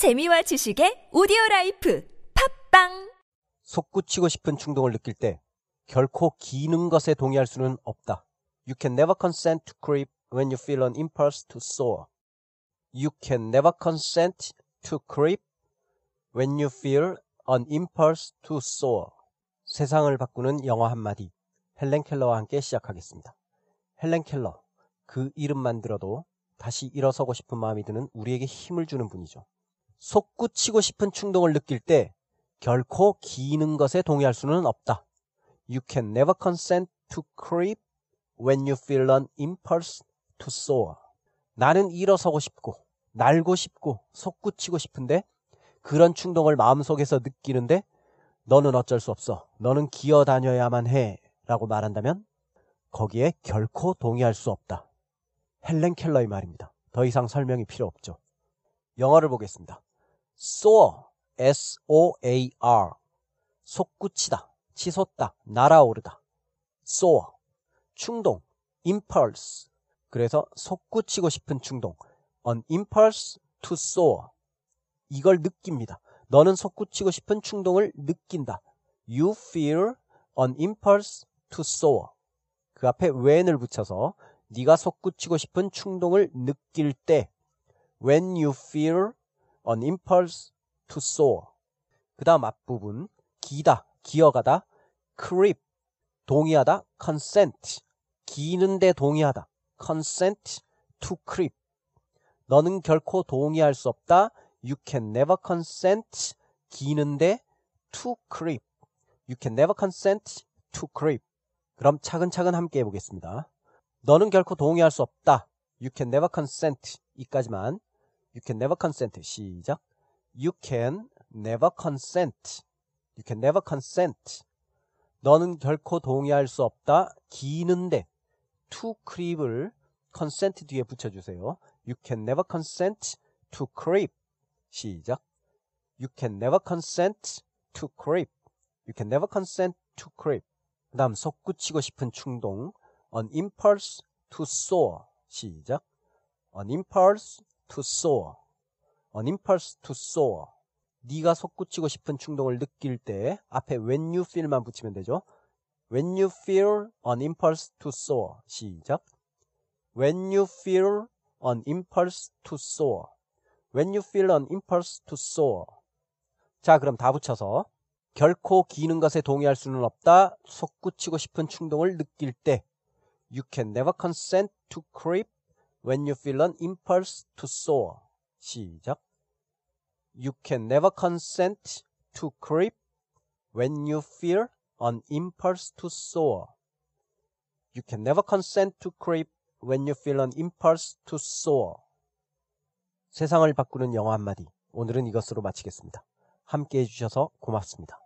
재미와 지식의 오디오 life 팟빵 솟구치고 싶은 충동을 느낄 때 결코 기는 것에 동의할 수는 없다. You can never consent to creep when you feel an impulse to soar. You can never consent to creep when you feel an impulse to soar. 세상을 바꾸는 영어 한마디. 헬렌 켈러와 함께 시작하겠습니다. 헬렌 켈러. 그 이름만 들어도 다시 일어서고 싶은 마음이 드는 우리에게 힘을 주는 분이죠. 솟구치고 싶은 충동을 느낄 때 결코 기는 것에 동의할 수는 없다. You can never consent to creep when you feel an impulse to soar. 나는 일어서고 싶고, 날고 싶고, 솟구치고 싶은데 그런 충동을 마음속에서 느끼는데 너는 어쩔 수 없어. 너는 기어 다녀야만 해. 라고 말한다면 거기에 결코 동의할 수 없다. 헬렌 켈러의 말입니다. 더 이상 설명이 필요 없죠. 영어를 보겠습니다. Soar, s-o-a-r, 솟구치다, 치솟다, 날아오르다. soar, 충동, impulse, 그래서 솟구치고 싶은 충동, an impulse to soar. 이걸 느낍니다. 너는 솟구치고 싶은 충동을 느낀다. You feel an impulse to soar. 그 앞에 when을 붙여서 네가 솟구치고 싶은 충동을 느낄 때 when you feel an impulse to soar. 그 다음 앞부분 기다, 기어가다, creep, 동의하다, consent, 기는데 동의하다, consent to creep. 너는 결코 동의할 수 없다. You can never consent, 기는데 to creep. You can never consent to creep. 그럼 차근차근 함께 해보겠습니다. 너는 결코 동의할 수 없다. You can never consent. 이까지만. You can never consent. 시작. You can never consent. You can never consent. 너는 결코 동의할 수 없다. 기는데 to creep을 consent 뒤에 붙여주세요. You can never consent to creep. 시작. You can never consent to creep. You can never consent to creep. 그 다음 솟구치고 싶은 충동. An impulse to soar. 시작. An impulse to soar. An impulse to soar. 네가 솟구치고 싶은 충동을 느낄 때 앞에 when you feel만 붙이면 되죠. When you feel an impulse to soar. 시작. When you feel an impulse to soar. When you feel an impulse to soar. 자, 그럼 다 붙여서 결코 기는 것에 동의할 수는 없다. 솟구치고 싶은 충동을 느낄 때 You can never consent to creep when you feel an impulse to soar. 시작. You can never consent to creep when you feel an impulse to soar. You can never consent to creep when you feel an impulse to soar. 세상을 바꾸는 영어 한마디. 오늘은 이것으로 마치겠습니다. 함께 해주셔서 고맙습니다.